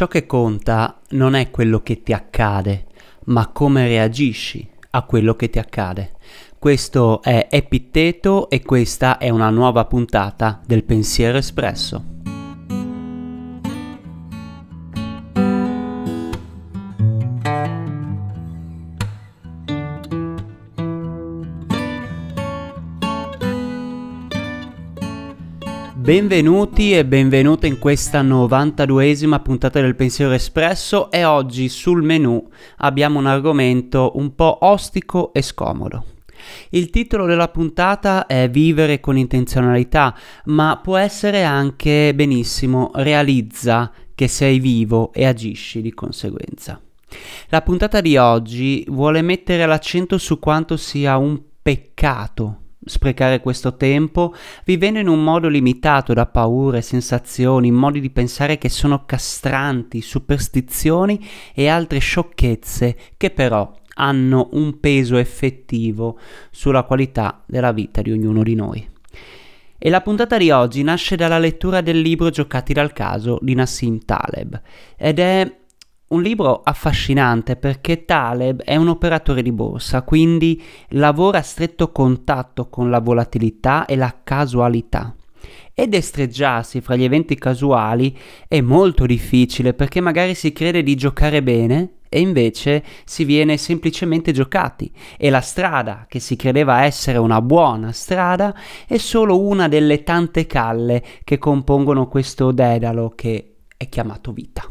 Ciò che conta non è quello che ti accade, ma come reagisci a quello che ti accade. Questo è Epitteto e questa è una nuova puntata del Pensiero Espresso. Benvenuti e benvenute in questa 92esima puntata del Pensiero Espresso e oggi sul menu abbiamo un argomento un po' ostico e scomodo. Il titolo della puntata è Vivere con intenzionalità, ma può essere anche benissimo Realizza che sei vivo e agisci di conseguenza. La puntata di oggi vuole mettere l'accento su quanto sia un peccato sprecare questo tempo vivendo in un modo limitato da paure, sensazioni, modi di pensare che sono castranti, superstizioni e altre sciocchezze che però hanno un peso effettivo sulla qualità della vita di ognuno di noi. E la puntata di oggi nasce dalla lettura del libro Giocati dal caso di Nassim Taleb ed è un libro affascinante perché Taleb è un operatore di borsa, quindi lavora a stretto contatto con la volatilità e la casualità. E destreggiarsi fra gli eventi casuali è molto difficile perché magari si crede di giocare bene e invece si viene semplicemente giocati e la strada che si credeva essere una buona strada è solo una delle tante calle che compongono questo dedalo che è chiamato vita.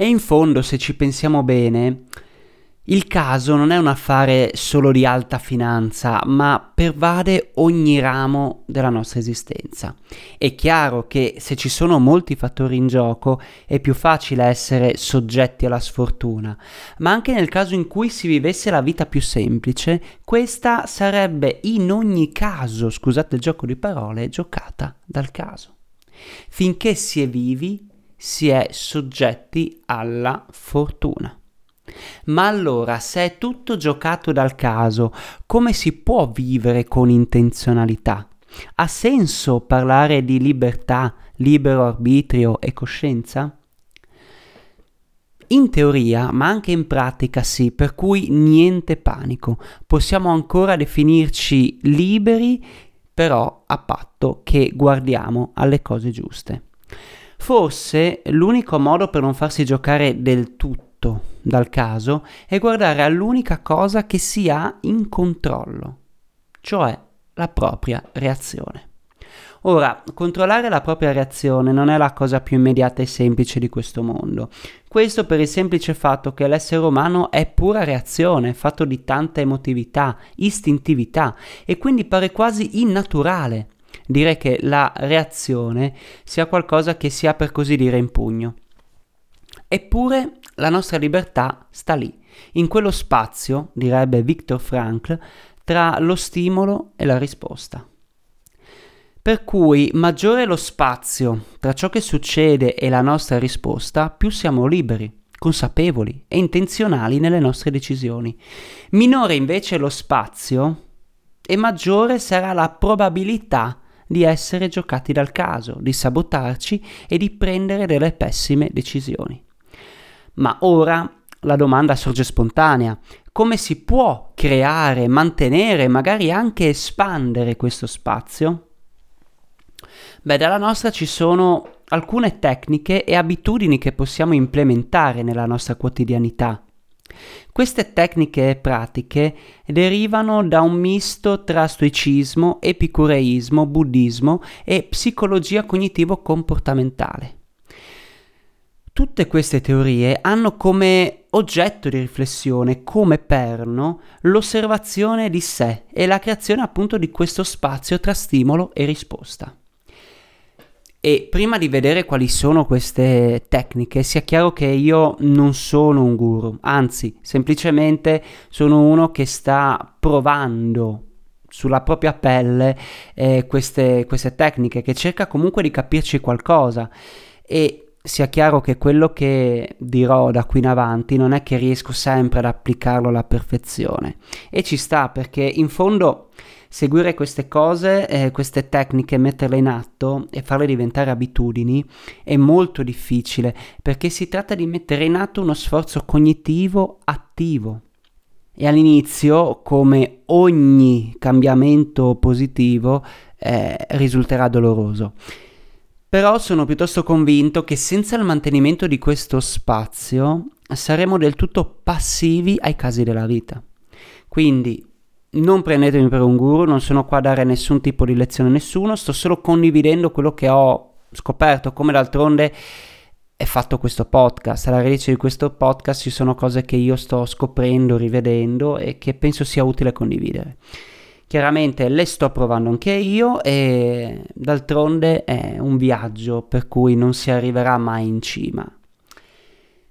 E in fondo, se ci pensiamo bene, il caso non è un affare solo di alta finanza, ma pervade ogni ramo della nostra esistenza. È chiaro che se ci sono molti fattori in gioco è più facile essere soggetti alla sfortuna, ma anche nel caso in cui si vivesse la vita più semplice, questa sarebbe in ogni caso, scusate il gioco di parole, giocata dal caso. Finché si è vivi, si è soggetti alla fortuna. Ma allora, se è tutto giocato dal caso, come si può vivere con intenzionalità? Ha senso parlare di libertà, libero arbitrio e coscienza? In teoria, ma anche in pratica sì, per cui niente panico. Possiamo ancora definirci liberi, però a patto che guardiamo alle cose giuste. Forse l'unico modo per non farsi giocare del tutto dal caso è guardare all'unica cosa che si ha in controllo, cioè la propria reazione. Ora, controllare la propria reazione non è la cosa più immediata e semplice di questo mondo. Questo per il semplice fatto che l'essere umano è pura reazione, fatto di tanta emotività, istintività e quindi pare quasi innaturale dire che la reazione sia qualcosa che si ha per così dire in pugno. Eppure la nostra libertà sta lì, in quello spazio, direbbe Viktor Frankl, tra lo stimolo e la risposta. Per cui maggiore è lo spazio tra ciò che succede e la nostra risposta, più siamo liberi, consapevoli e intenzionali nelle nostre decisioni. Minore invece lo spazio e maggiore sarà la probabilità di essere giocati dal caso, di sabotarci e di prendere delle pessime decisioni. Ma ora la domanda sorge spontanea. Come si può creare, mantenere, magari anche espandere questo spazio? Beh, dalla nostra ci sono alcune tecniche e abitudini che possiamo implementare nella nostra quotidianità queste tecniche e pratiche derivano da un misto tra stoicismo, epicureismo, buddismo e psicologia cognitivo-comportamentale. Tutte queste teorie hanno come oggetto di riflessione, come perno, l'osservazione di sé e la creazione appunto di questo spazio tra stimolo e risposta. E prima di vedere quali sono queste tecniche, sia chiaro che io non sono un guru, anzi, semplicemente sono uno che sta provando sulla propria pelle eh, queste, queste tecniche, che cerca comunque di capirci qualcosa. E sia chiaro che quello che dirò da qui in avanti non è che riesco sempre ad applicarlo alla perfezione. E ci sta perché in fondo seguire queste cose, eh, queste tecniche, metterle in atto e farle diventare abitudini è molto difficile perché si tratta di mettere in atto uno sforzo cognitivo attivo. E all'inizio, come ogni cambiamento positivo, eh, risulterà doloroso. Però sono piuttosto convinto che senza il mantenimento di questo spazio saremo del tutto passivi ai casi della vita. Quindi non prendetemi per un guru, non sono qua a dare nessun tipo di lezione a nessuno, sto solo condividendo quello che ho scoperto, come d'altronde è fatto questo podcast. Alla radice di questo podcast ci sono cose che io sto scoprendo, rivedendo e che penso sia utile condividere. Chiaramente le sto provando anche io e d'altronde è un viaggio per cui non si arriverà mai in cima.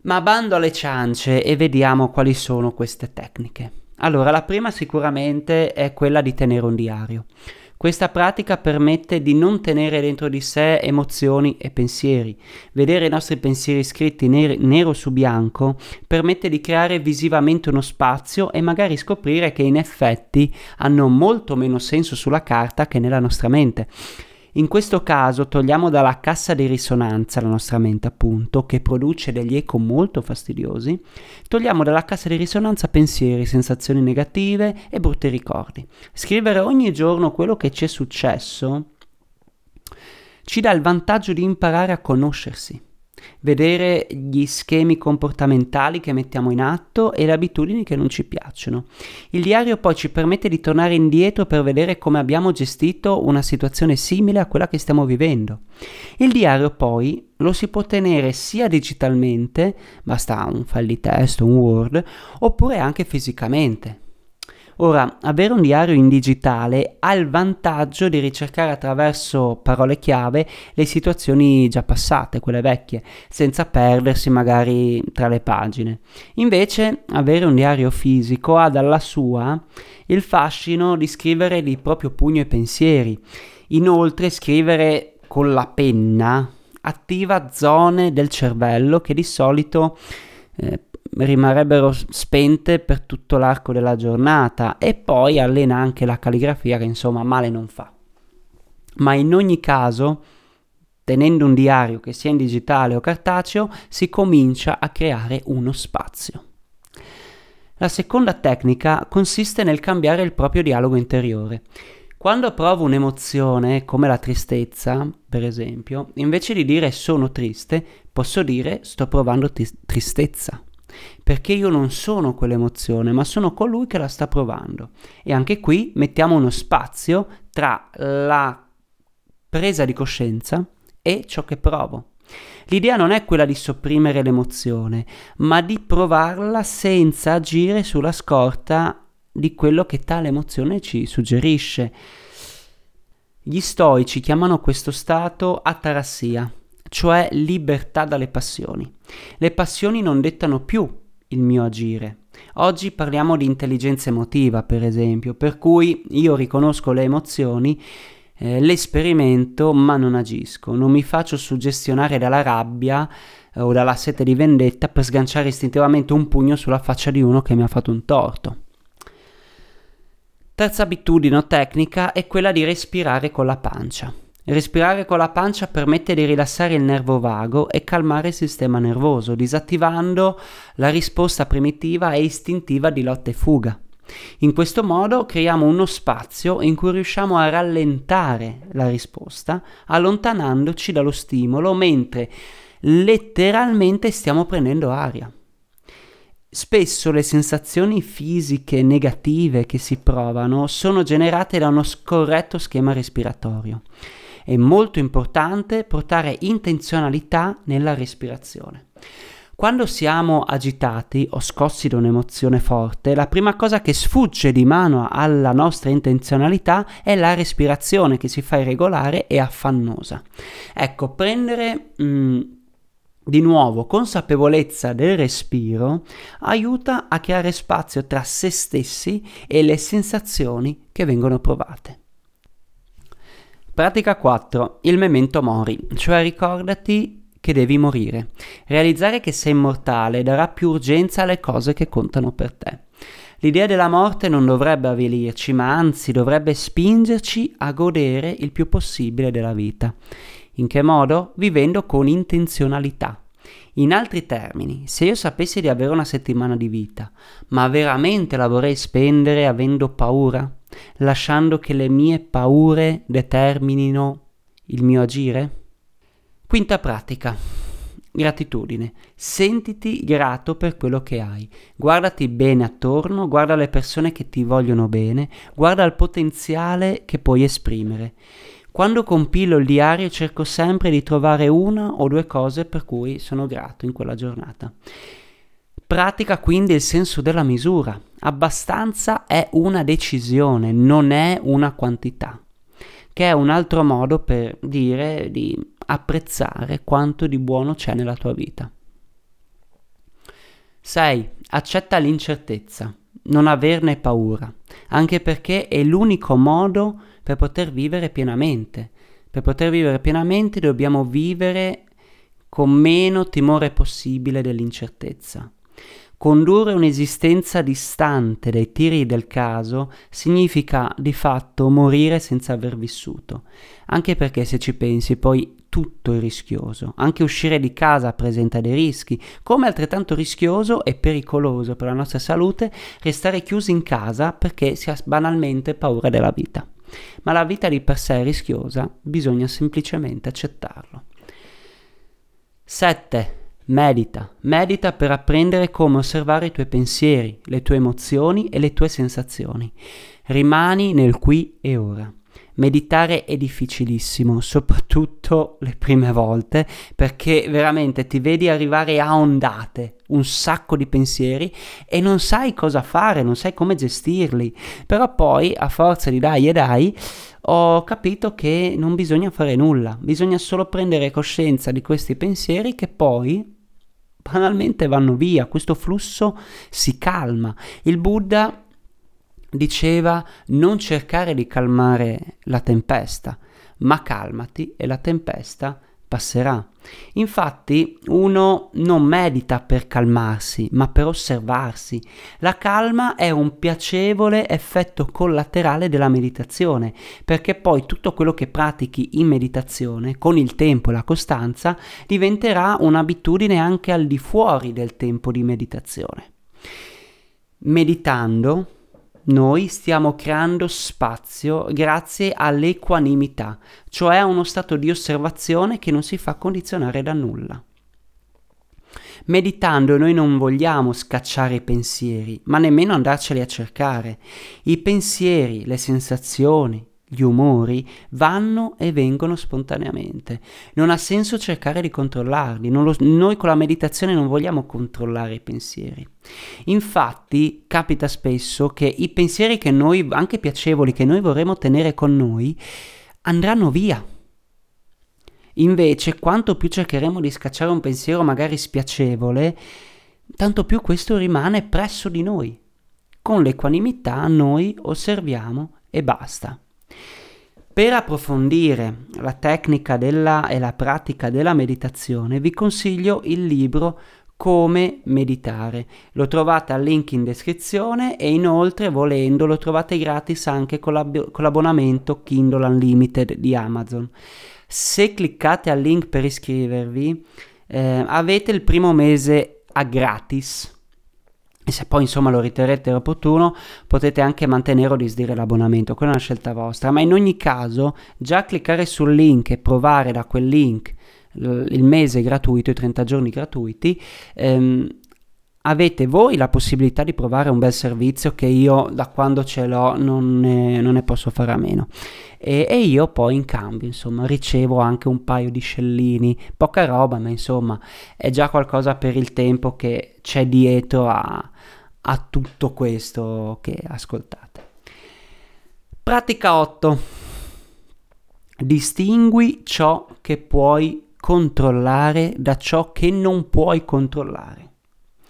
Ma bando alle ciance e vediamo quali sono queste tecniche. Allora, la prima sicuramente è quella di tenere un diario. Questa pratica permette di non tenere dentro di sé emozioni e pensieri. Vedere i nostri pensieri scritti ner- nero su bianco permette di creare visivamente uno spazio e magari scoprire che in effetti hanno molto meno senso sulla carta che nella nostra mente. In questo caso togliamo dalla cassa di risonanza la nostra mente, appunto, che produce degli eco molto fastidiosi, togliamo dalla cassa di risonanza pensieri, sensazioni negative e brutti ricordi. Scrivere ogni giorno quello che ci è successo ci dà il vantaggio di imparare a conoscersi vedere gli schemi comportamentali che mettiamo in atto e le abitudini che non ci piacciono. Il diario poi ci permette di tornare indietro per vedere come abbiamo gestito una situazione simile a quella che stiamo vivendo. Il diario poi lo si può tenere sia digitalmente, basta un file di testo, un Word, oppure anche fisicamente. Ora, avere un diario in digitale ha il vantaggio di ricercare attraverso parole chiave le situazioni già passate, quelle vecchie, senza perdersi magari tra le pagine. Invece, avere un diario fisico ha dalla sua il fascino di scrivere di proprio pugno i pensieri. Inoltre, scrivere con la penna attiva zone del cervello che di solito eh, rimarrebbero spente per tutto l'arco della giornata e poi allena anche la calligrafia che insomma male non fa. Ma in ogni caso, tenendo un diario che sia in digitale o cartaceo, si comincia a creare uno spazio. La seconda tecnica consiste nel cambiare il proprio dialogo interiore. Quando provo un'emozione, come la tristezza, per esempio, invece di dire sono triste, posso dire sto provando t- tristezza perché io non sono quell'emozione, ma sono colui che la sta provando. E anche qui mettiamo uno spazio tra la presa di coscienza e ciò che provo. L'idea non è quella di sopprimere l'emozione, ma di provarla senza agire sulla scorta di quello che tale emozione ci suggerisce. Gli stoici chiamano questo stato atarassia, cioè libertà dalle passioni. Le passioni non dettano più il mio agire. Oggi parliamo di intelligenza emotiva, per esempio, per cui io riconosco le emozioni, eh, le sperimento, ma non agisco, non mi faccio suggestionare dalla rabbia eh, o dalla sete di vendetta per sganciare istintivamente un pugno sulla faccia di uno che mi ha fatto un torto. Terza abitudine o tecnica è quella di respirare con la pancia. Respirare con la pancia permette di rilassare il nervo vago e calmare il sistema nervoso, disattivando la risposta primitiva e istintiva di lotta e fuga. In questo modo creiamo uno spazio in cui riusciamo a rallentare la risposta, allontanandoci dallo stimolo mentre letteralmente stiamo prendendo aria. Spesso le sensazioni fisiche negative che si provano sono generate da uno scorretto schema respiratorio è molto importante portare intenzionalità nella respirazione. Quando siamo agitati o scossi da un'emozione forte, la prima cosa che sfugge di mano alla nostra intenzionalità è la respirazione che si fa irregolare e affannosa. Ecco, prendere mh, mm, di nuovo consapevolezza del respiro aiuta a creare spazio tra se stessi e le sensazioni che vengono provate. Pratica 4. Il memento mori, cioè ricordati che devi morire. Realizzare che sei immortale darà più urgenza alle cose che contano per te. L'idea della morte non dovrebbe avvilirci, ma anzi dovrebbe spingerci a godere il più possibile della vita. In che modo? Vivendo con intenzionalità. In altri termini, se io sapessi di avere una settimana di vita, ma veramente la vorrei spendere avendo paura, lasciando che le mie paure determinino il mio agire? Quinta pratica. Gratitudine. Sentiti grato per quello che hai. Guardati bene attorno, guarda le persone che ti vogliono bene, guarda il potenziale che puoi esprimere. Quando compilo il diario cerco sempre di trovare una o due cose per cui sono grato in quella giornata. Pratica quindi il senso della misura. Abbastanza è una decisione, non è una quantità, che è un altro modo per dire di apprezzare quanto di buono c'è nella tua vita. 6. Accetta l'incertezza, non averne paura, anche perché è l'unico modo per poter vivere pienamente. Per poter vivere pienamente dobbiamo vivere con meno timore possibile dell'incertezza. Condurre un'esistenza distante dai tiri del caso significa di fatto morire senza aver vissuto, anche perché se ci pensi poi tutto è rischioso, anche uscire di casa presenta dei rischi, come altrettanto rischioso e pericoloso per la nostra salute restare chiusi in casa perché si ha banalmente paura della vita ma la vita di per sé è rischiosa, bisogna semplicemente accettarlo. 7. Medita. Medita per apprendere come osservare i tuoi pensieri, le tue emozioni e le tue sensazioni. Rimani nel qui e ora. Meditare è difficilissimo, soprattutto le prime volte, perché veramente ti vedi arrivare a ondate, un sacco di pensieri e non sai cosa fare, non sai come gestirli. Però poi, a forza di dai e dai, ho capito che non bisogna fare nulla, bisogna solo prendere coscienza di questi pensieri che poi banalmente vanno via, questo flusso si calma. Il Buddha diceva non cercare di calmare la tempesta, ma calmati e la tempesta passerà. Infatti uno non medita per calmarsi, ma per osservarsi. La calma è un piacevole effetto collaterale della meditazione, perché poi tutto quello che pratichi in meditazione, con il tempo e la costanza, diventerà un'abitudine anche al di fuori del tempo di meditazione. Meditando noi stiamo creando spazio grazie all'equanimità, cioè a uno stato di osservazione che non si fa condizionare da nulla. Meditando noi non vogliamo scacciare i pensieri, ma nemmeno andarceli a cercare. I pensieri, le sensazioni, gli umori vanno e vengono spontaneamente. Non ha senso cercare di controllarli. Lo, noi con la meditazione non vogliamo controllare i pensieri. Infatti capita spesso che i pensieri che noi, anche piacevoli, che noi vorremmo tenere con noi, andranno via. Invece, quanto più cercheremo di scacciare un pensiero magari spiacevole, tanto più questo rimane presso di noi. Con l'equanimità noi osserviamo e basta. Per approfondire la tecnica della, e la pratica della meditazione vi consiglio il libro come meditare. Lo trovate al link in descrizione e inoltre volendo lo trovate gratis anche con, l'ab- con l'abbonamento Kindle Unlimited di Amazon. Se cliccate al link per iscrivervi eh, avete il primo mese a gratis e se poi insomma lo riterrete opportuno potete anche mantenere o disdire l'abbonamento, quella è una scelta vostra, ma in ogni caso già cliccare sul link e provare da quel link il mese gratuito, i 30 giorni gratuiti, ehm, avete voi la possibilità di provare un bel servizio che io da quando ce l'ho non ne, non ne posso fare a meno. E, e, io poi in cambio insomma ricevo anche un paio di scellini, poca roba, ma insomma è già qualcosa per il tempo che c'è dietro a, a tutto questo che ascoltate. Pratica 8. Distingui ciò che puoi controllare da ciò che non puoi controllare.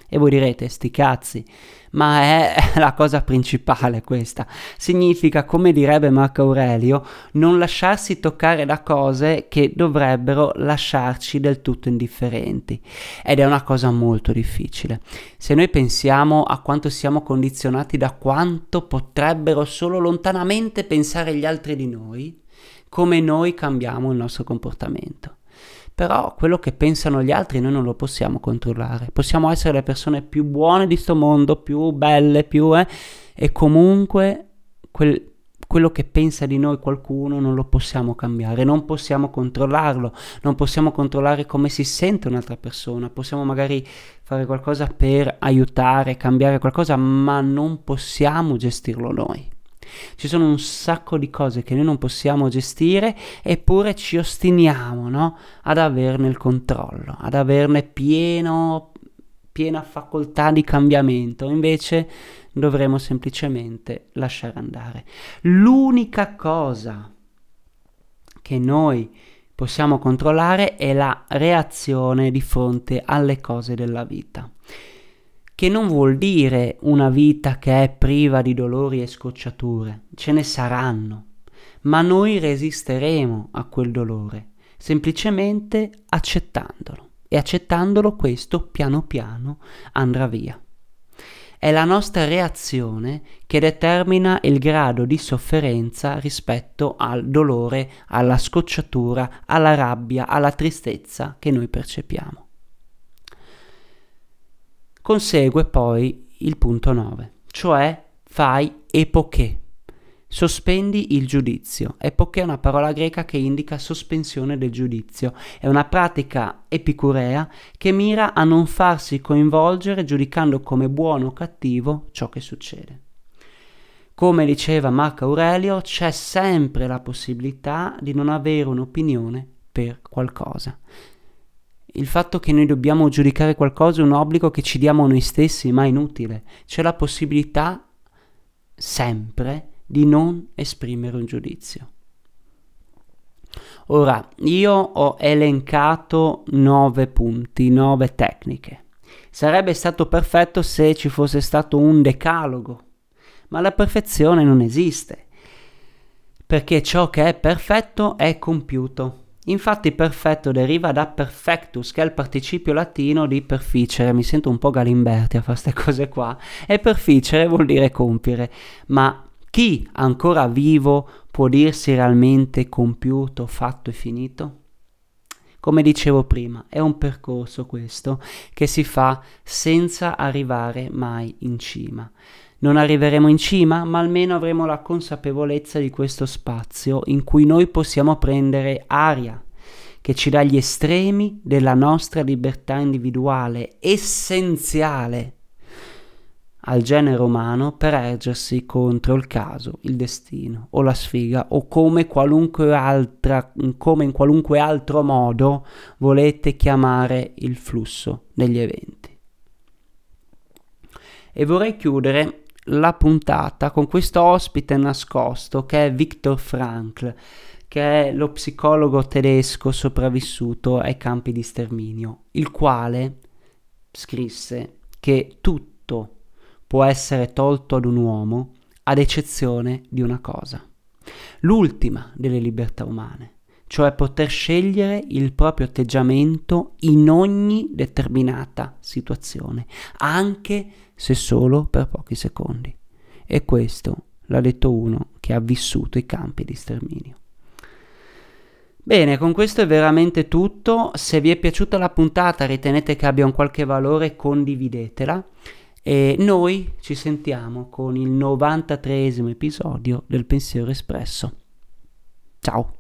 E voi direte, sti cazzi, ma è la cosa principale questa. Significa, come direbbe Marco Aurelio, non lasciarsi toccare da cose che dovrebbero lasciarci del tutto indifferenti. Ed è una cosa molto difficile. Se noi pensiamo a quanto siamo condizionati da quanto potrebbero solo lontanamente pensare gli altri di noi, come noi cambiamo il nostro comportamento. Però quello che pensano gli altri noi non lo possiamo controllare. Possiamo essere le persone più buone di sto mondo, più belle, più... Eh, e comunque quel, quello che pensa di noi qualcuno non lo possiamo cambiare, non possiamo controllarlo, non possiamo controllare come si sente un'altra persona, possiamo magari fare qualcosa per aiutare, cambiare qualcosa, ma non possiamo gestirlo noi. Ci sono un sacco di cose che noi non possiamo gestire eppure ci ostiniamo no? ad averne il controllo, ad averne pieno, piena facoltà di cambiamento. Invece dovremo semplicemente lasciare andare. L'unica cosa che noi possiamo controllare è la reazione di fronte alle cose della vita che non vuol dire una vita che è priva di dolori e scocciature, ce ne saranno, ma noi resisteremo a quel dolore, semplicemente accettandolo e accettandolo questo piano piano andrà via. È la nostra reazione che determina il grado di sofferenza rispetto al dolore, alla scocciatura, alla rabbia, alla tristezza che noi percepiamo. Consegue poi il punto 9, cioè fai epoché. Sospendi il giudizio. Epoché è una parola greca che indica sospensione del giudizio. È una pratica epicurea che mira a non farsi coinvolgere giudicando come buono o cattivo ciò che succede. Come diceva Marco Aurelio, c'è sempre la possibilità di non avere un'opinione per qualcosa il fatto che noi dobbiamo giudicare qualcosa è un obbligo che ci diamo noi stessi, ma è inutile. C'è la possibilità sempre di non esprimere un giudizio. Ora, io ho elencato nove punti, nove tecniche. Sarebbe stato perfetto se ci fosse stato un decalogo, ma la perfezione non esiste, perché ciò che è perfetto è compiuto. Infatti perfetto deriva da perfectus, che è il participio latino di perficere. Mi sento un po' Galimberti a fare queste cose qua. E perficere vuol dire compiere. Ma chi ancora vivo può dirsi realmente compiuto, fatto e finito? Come dicevo prima, è un percorso questo che si fa senza arrivare mai in cima. Non arriveremo in cima, ma almeno avremo la consapevolezza di questo spazio in cui noi possiamo prendere aria, che ci dà gli estremi della nostra libertà individuale, essenziale al genere umano per ergersi contro il caso, il destino o la sfiga o come, altra, come in qualunque altro modo volete chiamare il flusso degli eventi. E vorrei chiudere la puntata con questo ospite nascosto che è Viktor Frankl, che è lo psicologo tedesco sopravvissuto ai campi di sterminio, il quale scrisse che tutto può essere tolto ad un uomo ad eccezione di una cosa, l'ultima delle libertà umane, cioè poter scegliere il proprio atteggiamento in ogni determinata situazione, anche se solo per pochi secondi. E questo l'ha detto uno che ha vissuto i campi di sterminio. Bene, con questo è veramente tutto. Se vi è piaciuta la puntata, ritenete che abbia un qualche valore, condividetela. E noi ci sentiamo con il 93 episodio del Pensiero Espresso. Ciao!